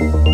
Bye.